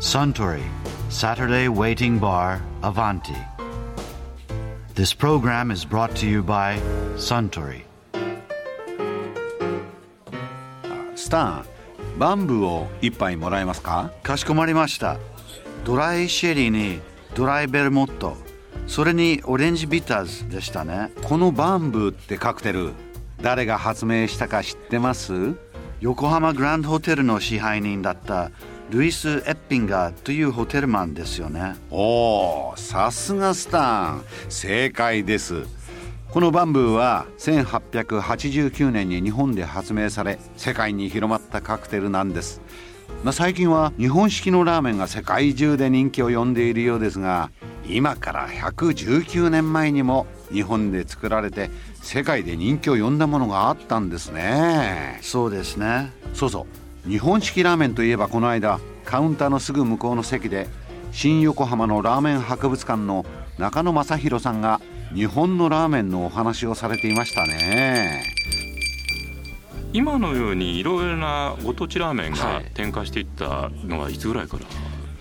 Suntory Saturday Waiting Bar Avanti. This program is brought to you by Suntory. スタンバンブーを一杯もらえますかかしこまりました。ドライシェリーにドライベルモット、それにオレンジビターズでしたね。このバンブーってカクテル誰が発明したか知ってます横浜グランドホテルの支配人だったルイス・エッピンガーというホテルマンですよね。おおさすがスタン。正解です。このバンブーは1889年に日本で発明され世界に広まったカクテルなんです、まあ、最近は日本式のラーメンが世界中で人気を呼んでいるようですが今から119年前にも日本で作られて世界で人気を呼んだものがあったんですね。そうですね。そうそう日本式ラーメンといえばこの間カウンターのすぐ向こうの席で新横浜のラーメン博物館の中野正弘さんが日本のラーメンのお話をされていましたね。今のようにいろいろなご当地ラーメンがはい展開していったのはいつぐらいから、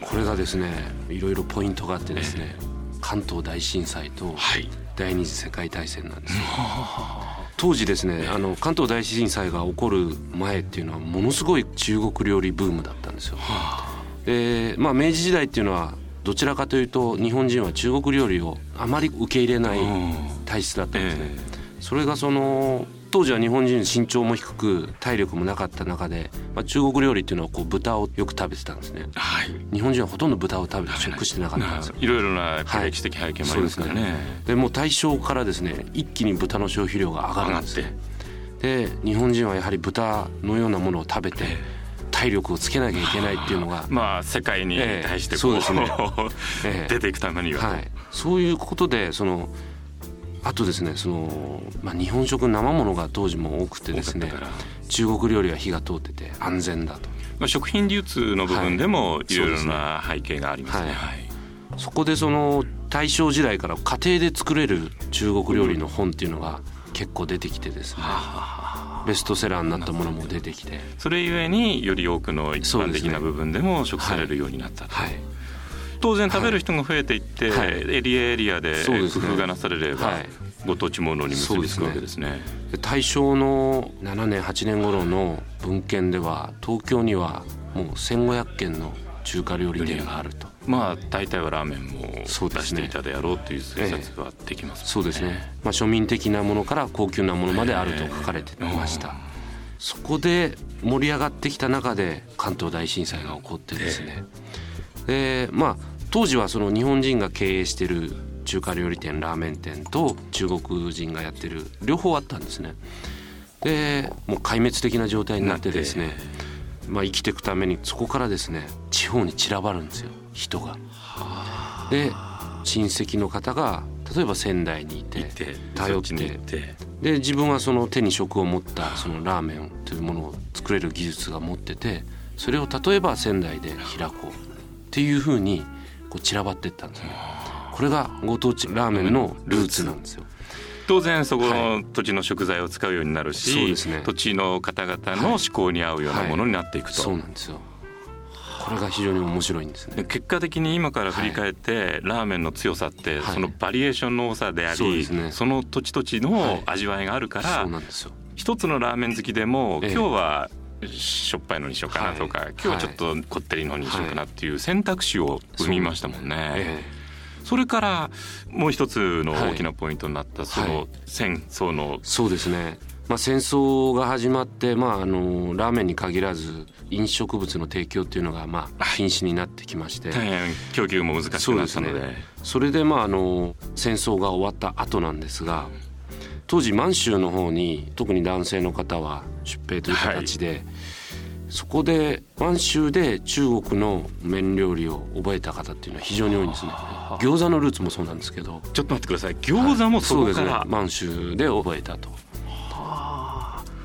これがですねいろいろポイントがあってですね、関東大震災とはい。第二次世界大戦なんですよ当時ですねあの関東大震災が起こる前っていうのはものすごい中国料理ブームだったんですよ。でまあ明治時代っていうのはどちらかというと日本人は中国料理をあまり受け入れない体質だったんですね、それがその当時は日本人身長も低く体力もなかった中で、まあ、中国料理っていうのはこう豚をよく食べてたんですね。はい。日本人はほとんど豚を食べて食してなかったんですよ。いろいろな歴史的背景もありますからね,、でもう大正からですね一気に豚の消費量が上がるんですねで日本人はやはり豚のようなものを食べて体力をつけなきゃいけないっていうのが、まあ世界に対してええこう,、そうですね。ええ。出ていくためには、はい、そういうことでそのあとですねその、まあ、日本食生ものが当時も多くてですね中国料理は火が通ってて安全だと。まあ、食品流通の部分でもはいいろいろな背景がありますね。はい。はい。そこでその大正時代から家庭で作れる中国料理の本っていうのが結構出てきてですねベストセラーになったものも出てきて。それゆえにより多くの一般的な部分でも食されるようになったと、はい当然食べる人が増えていって、はい。エリアエリアで工夫がなされれば、はい。ご当地ものに結びつくわけですね。で大正の7年8年頃の文献では東京にはもう1500軒の中華料理店があると。まあ大体はラーメンも出していたであろうという推察はできますそうですね、まあ、庶民的なものから高級なものまであると書かれてました、そこで盛り上がってきた中で関東大震災が起こってですね、でまあ当時はその日本人が経営してる中華料理店ラーメン店と中国人がやってる両方あったんですね。でもう壊滅的な状態になってですねまあ、生きていくためにそこからですね地方に散らばるんですよ人が。で親戚の方が例えば仙台にいて頼って。で自分はその手に職を持ったそのラーメンというものを作れる技術が持っててそれを例えば仙台で開こうっていうふうにこう散らばっていったんですね。これがご当地ラーメンのルーツなんですよ。当然そこの土地の食材を使うようになるし、そうですね土地の方々の思考に合うようなものになっていくと、そうなんですよ。これが非常に面白いんですね。結果的に今から振り返って、ラーメンの強さってはいそのバリエーションの多さであり、そねその土地土地の味わいがあるから、そうなんですよ。一つのラーメン好きでも、ええ今日はしょっぱいのにしようかなとか、はい。今日はちょっとこってりのにしようかなっていう選択肢を生みましたもんね。えそれからもう一つの大きなポイントになったそのはい。戦争の。えそうですね。まあ戦争が始まってまああのラーメンに限らず飲食物の提供っていうのがまあ禁止になってきまして。大変供給も難しくなったので。そうですそれでまああの戦争が終わった後なんですが当時満州の方に特に男性の方は出兵という形で、そこで満州で中国の麺料理を覚えた方っていうのは非常に多いんですね。餃子のルーツもそうなんですけど。ちょっと待ってください。餃子もそこうですね。満州で覚えたと。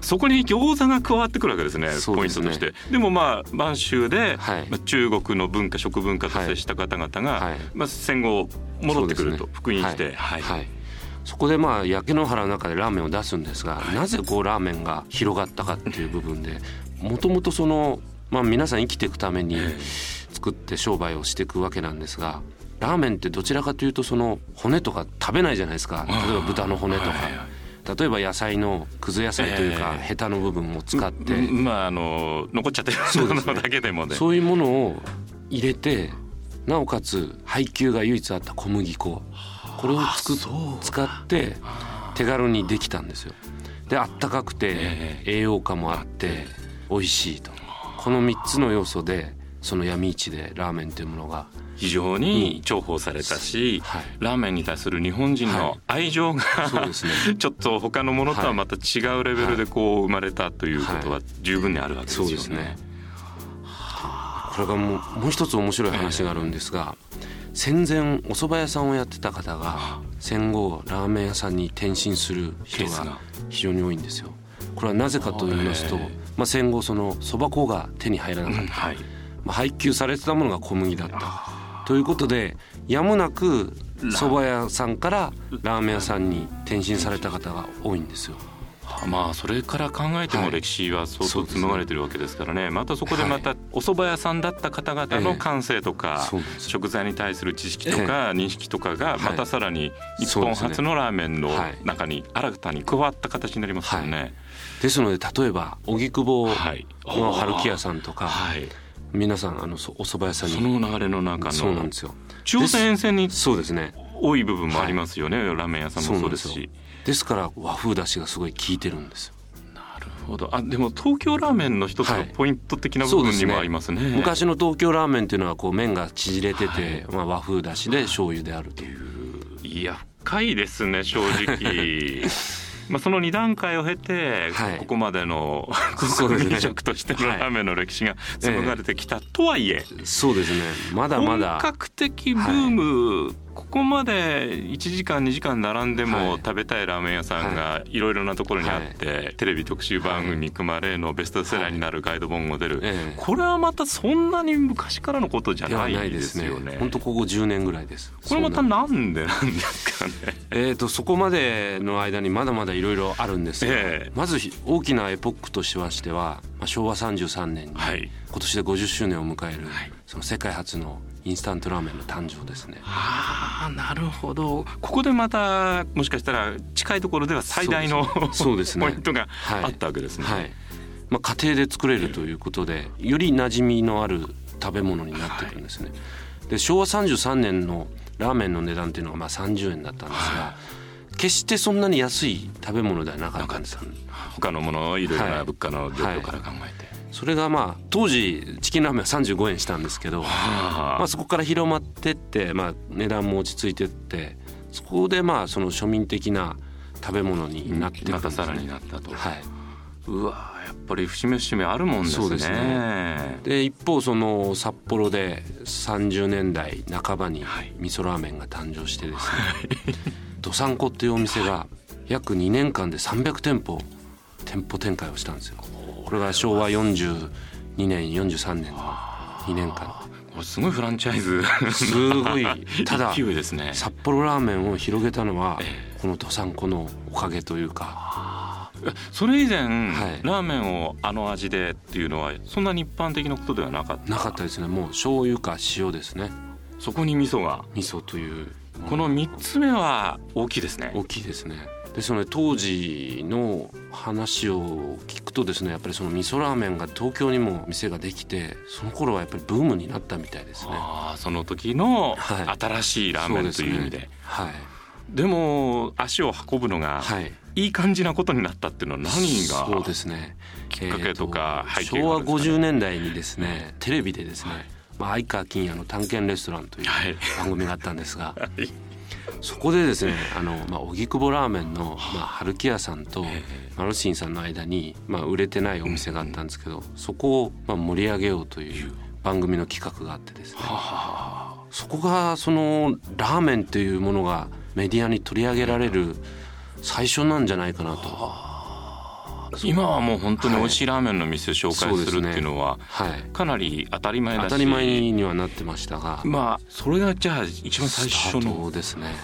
そこに餃子が加わってくるわけですねね。ポイントとして。でもまあ満州で、はい。まあ中国の文化食文化と接した方々が、はい。まあ、戦後戻ってくると、復員して、はい。はいそこでまあ焼け野原の中でラーメンを出すんですが、なぜこうラーメンが広がったかっていう部分でもともとその、まあ、皆さん生きていくために作って商売をしていくわけなんですがラーメンってどちらかというとその骨とか食べないじゃないですか。例えば豚の骨とか。例えば野菜のくず野菜というか、ヘタの部分を使って、まああの残っちゃってるものだけでもね。そういうものを入れてなおかつ配給が唯一あった小麦粉これをつく使って手軽にできたんですよ。であったかくて栄養価もあって美味しいと。この3つの要素でその闇市でラーメンというものが非常に重宝されたし、はい、ラーメンに対する日本人の愛情が、はいね、ちょっと他のものとはまた違うレベルでこう生まれたということは十分にあるわけですよね。はい、ねこれがもうもう一つ面白い話があるんですが、戦前お蕎麦屋さんをやってた方が戦後ラーメン屋さんに転身する人が非常に多いんですよ。これはなぜかと言いますと、まあ、戦後その蕎麦粉が手に入らなかった、はい。まあ、配給されてたものが小麦だった。ということでやむなく蕎麦屋さんからラーメン屋さんに転身された方が多いんですよ。まあそれから考えても歴史は相当紡がれてるわけですからね、またそこでまたお蕎麦屋さんだった方々の感性とか食材に対する知識とか認識とかがまたさらに日本初のラーメンの中に新たに加わった形になりますよね。ですので例えば荻窪の春木屋さんとか、はい。皆さんあのお蕎麦屋さんに。その流れの中のそうなんですよ。中央線沿線にそうですね多い部分もありますよね、はい、ラーメン屋さんもそうですし。ですから和風だしがすごい効いてるんですなるほど。あでも東京ラーメンの一つのポイント的な部分にもありますね。はいすね、昔の東京ラーメンっていうのはこう麺が縮れてて、はい、まあ、和風だしで醤油であるという。いや深いですね正直。まあ、その2段階を経て、はい、ここまでの 国民食としてのラーメンの歴史が紡がれてきたとはいえ、そうですね。まだまだ。本格的ブーム、ここまで1時間2時間並んでも食べたいラーメン屋さんがい。ろいろなところにあって、テレビ特集番組に組まれのベストセラーになるガイド本も出る、これはまたそんなに昔からのことじゃないですよね。本当、ここ10年ぐらいです。これまたなんでなんですかね。えっとそこまでの間にまだまだいろいろあるんですが、まず大きなエポックとしましては、まあ、昭和33年に、今年で50周年を迎える、その世界初のインスタントラーメンの誕生ですね。ああなるほど。ここでまたもしかしたら近いところでは最大のそうです、ね、ポイントがあったわけですね。はい、まあ、家庭で作れるということでより馴染みのある食べ物になってくるんですね。はい、で昭和33年のラーメンの値段っていうのがまあ30円だったんですが、はい、決してそんなに安い食べ物ではなかったんです他のものいろいろな物価の状況から考えて。それがまあ当時チキンラーメンは35円したんですけど、まあ、そこから広まってって、まあ、値段も落ち着いてってそこでまあその庶民的な食べ物になってくるんです、ね、またさらになったと。はい、うわやっぱり節目節目あるもんですね。そうですねで一方その札幌で30年代半ばに味噌ラーメンが誕生してですね、どさんこっていうお店が約2年間で300店舗店舗展開をしたんですよ。これが昭和42年43年の2年間。すごいフランチャイズ。すごい。ただ、ね、札幌ラーメンを広げたのは、このどさんこのおかげというか。それ以前、はい、ラーメンをあの味でっていうのはそんなに一般的なことではなかった。なかったですね。もう醤油か塩ですね。そこに味噌が。味噌というこの3つ目は大きいですね。大きいですねですので当時の話を聞くとですねやっぱりその味噌ラーメンが東京にも店ができてその頃はやっぱりブームになったみたいですね。あその時の新しいラーメンという意味で、はい、でも足を運ぶのが、はい。いい感じなことになったっていうのは何がそうですね。きっかけとか背景、ね、昭和50年代にですね？テレビでですね、はい、まあ、相川金也の「探検レストラン」という番組があったんですが、はいそこでですねあの、まあ、荻窪ラーメンの、まあ、春木屋さんとマルシンさんの間に、まあ、売れてないお店があったんですけど、そこを、まあ、盛り上げようという番組の企画があってですね。そこがそのラーメンというものがメディアに取り上げられる最初なんじゃないかなと。今はもう本当に美味しいラーメンの店を紹介するっていうのはかなり当たり前だし、当たり前にはなってましたが。まあそれがじゃあ一番最初の。ですね。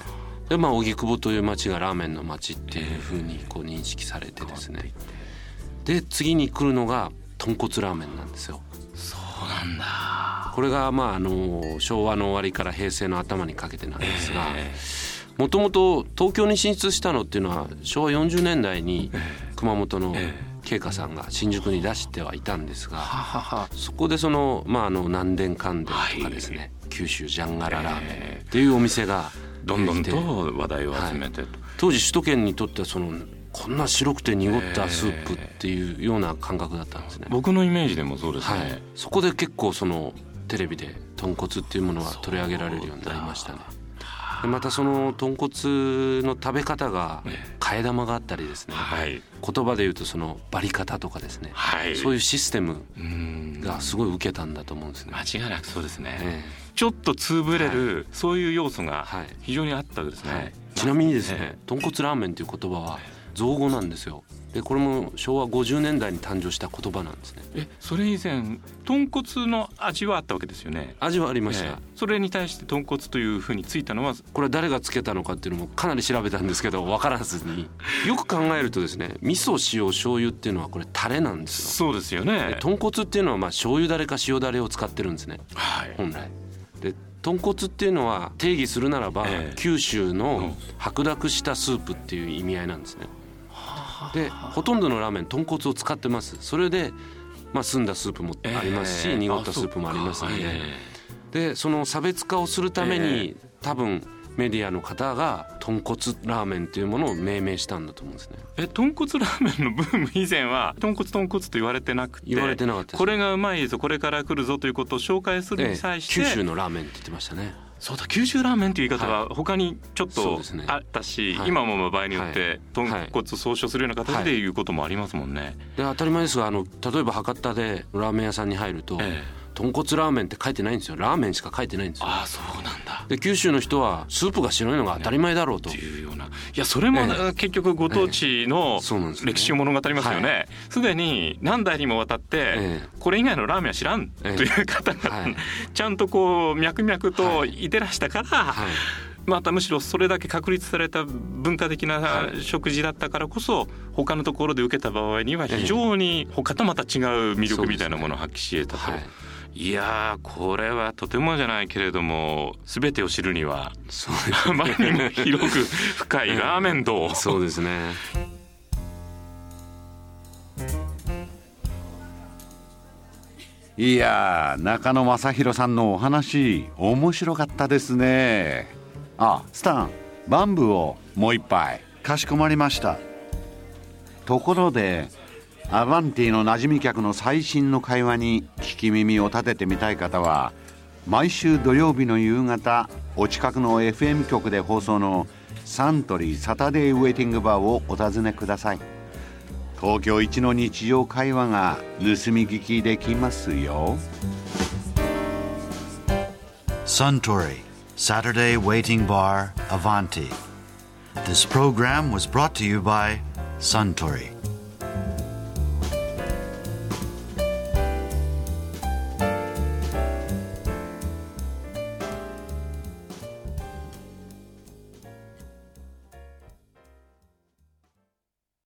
でまあ荻窪という町がラーメンの町っていうふうにこう認識されてですね。で次に来るのが豚骨ラーメンなんですよ。そうなんだ。これがまああの昭和の終わりから平成の頭にかけてなんですがもともと東京に進出したのっていうのは昭和40年代に熊本の慶華さんが新宿に出してはいたんですがそこでそのまああの南電関電とかですね九州ジャンガララーメンっていうお店がどんどんと話題を集めて、はい、当時首都圏にとってはそのこんな白くて濁ったスープっていうような感覚だったんですね。僕のイメージでもそうですね、はい、そこで結構そのテレビで豚骨っていうものは取り上げられるようになりましたね。でまたその豚骨の食べ方が替え玉があったりですね、はい、言葉で言うとそのバリ方とかですね、はい、そういうシステムがすごい受けたんだと思うんですね。間違いなくそうですね、えー、ちょっと潰れる、はい、そういう要素が非常にあったわけですね、ちなみにですね、豚骨ラーメンという言葉は造語なんですよでこれも昭和50年代に誕生した言葉なんですね。えそれ以前豚骨の味はあったわけですよね。味はありました、えー、それに対して豚骨というふうについたのはこれは誰がつけたのかっていうのもかなり調べたんですけど分からずに。よく考えるとですね味噌塩醤油っていうのはこれタレなんですよ。そうですよね。豚骨っていうのはまあ醤油だれか塩だれを使ってるんですね、はい、本来。で豚骨っていうのは定義するならば、えー、九州の白濁したスープっていう意味合いなんですね、でほとんどのラーメン豚骨を使ってます。それで、まあ、澄んだスープもありますし、えー、濁ったスープもありますので、えー、でその差別化をするために、多分メディアの方が豚骨ラーメンというものを命名したんだと思うんですね。え豚骨ラーメンのブーム以前は豚骨豚骨と言われてなくて言われてなかったこれがうまいぞこれから来るぞということを紹介するに際して、ええ、九州のラーメンって言ってましたねそうだ九州ラーメンという言い方は他にちょっとあったし、はい、今も場合によって豚骨総称するような形でい。うこともありますもんね。で当たり前ですがあの例えば博多でラーメン屋さんに入ると、ええ。豚骨ラーメンって書いてないんですよ。ラーメンしか書いてないんですよ。ああそうなんだで九州の人はスープが白いのが当たり前だろうと、ね、いうような。いやそれも、結局ご当地の歴史を物語りますよね。すで、に何代にもわたって、これ以外のラーメンは知らんという方が、ちゃんとこう脈々とい。てらしたから、またむしろそれだけ確立された文化的な食事だったからこそ他のところで受けた場合には非常に他とまた違う魅力みたいなものを発揮し得たと。いやこれはとてもじゃないけれども全てを知るにはあまりにも広く深いラーメン道そうですね。いや中野正弘さんのお話面白かったですね。あスタンバンブーをもう一杯かしこまりました。ところでアバンティの馴染み客の最新の会話に聞き耳を立ててみたい方は毎週土曜日の夕方お近くの FM 局で放送のサントリーサタデーウェイティングバーをお尋ねください。東京一の日常会話が盗み聞きできますよ。Suntory Saturday Waiting Bar Avanti. This program was brought to you by Suntory.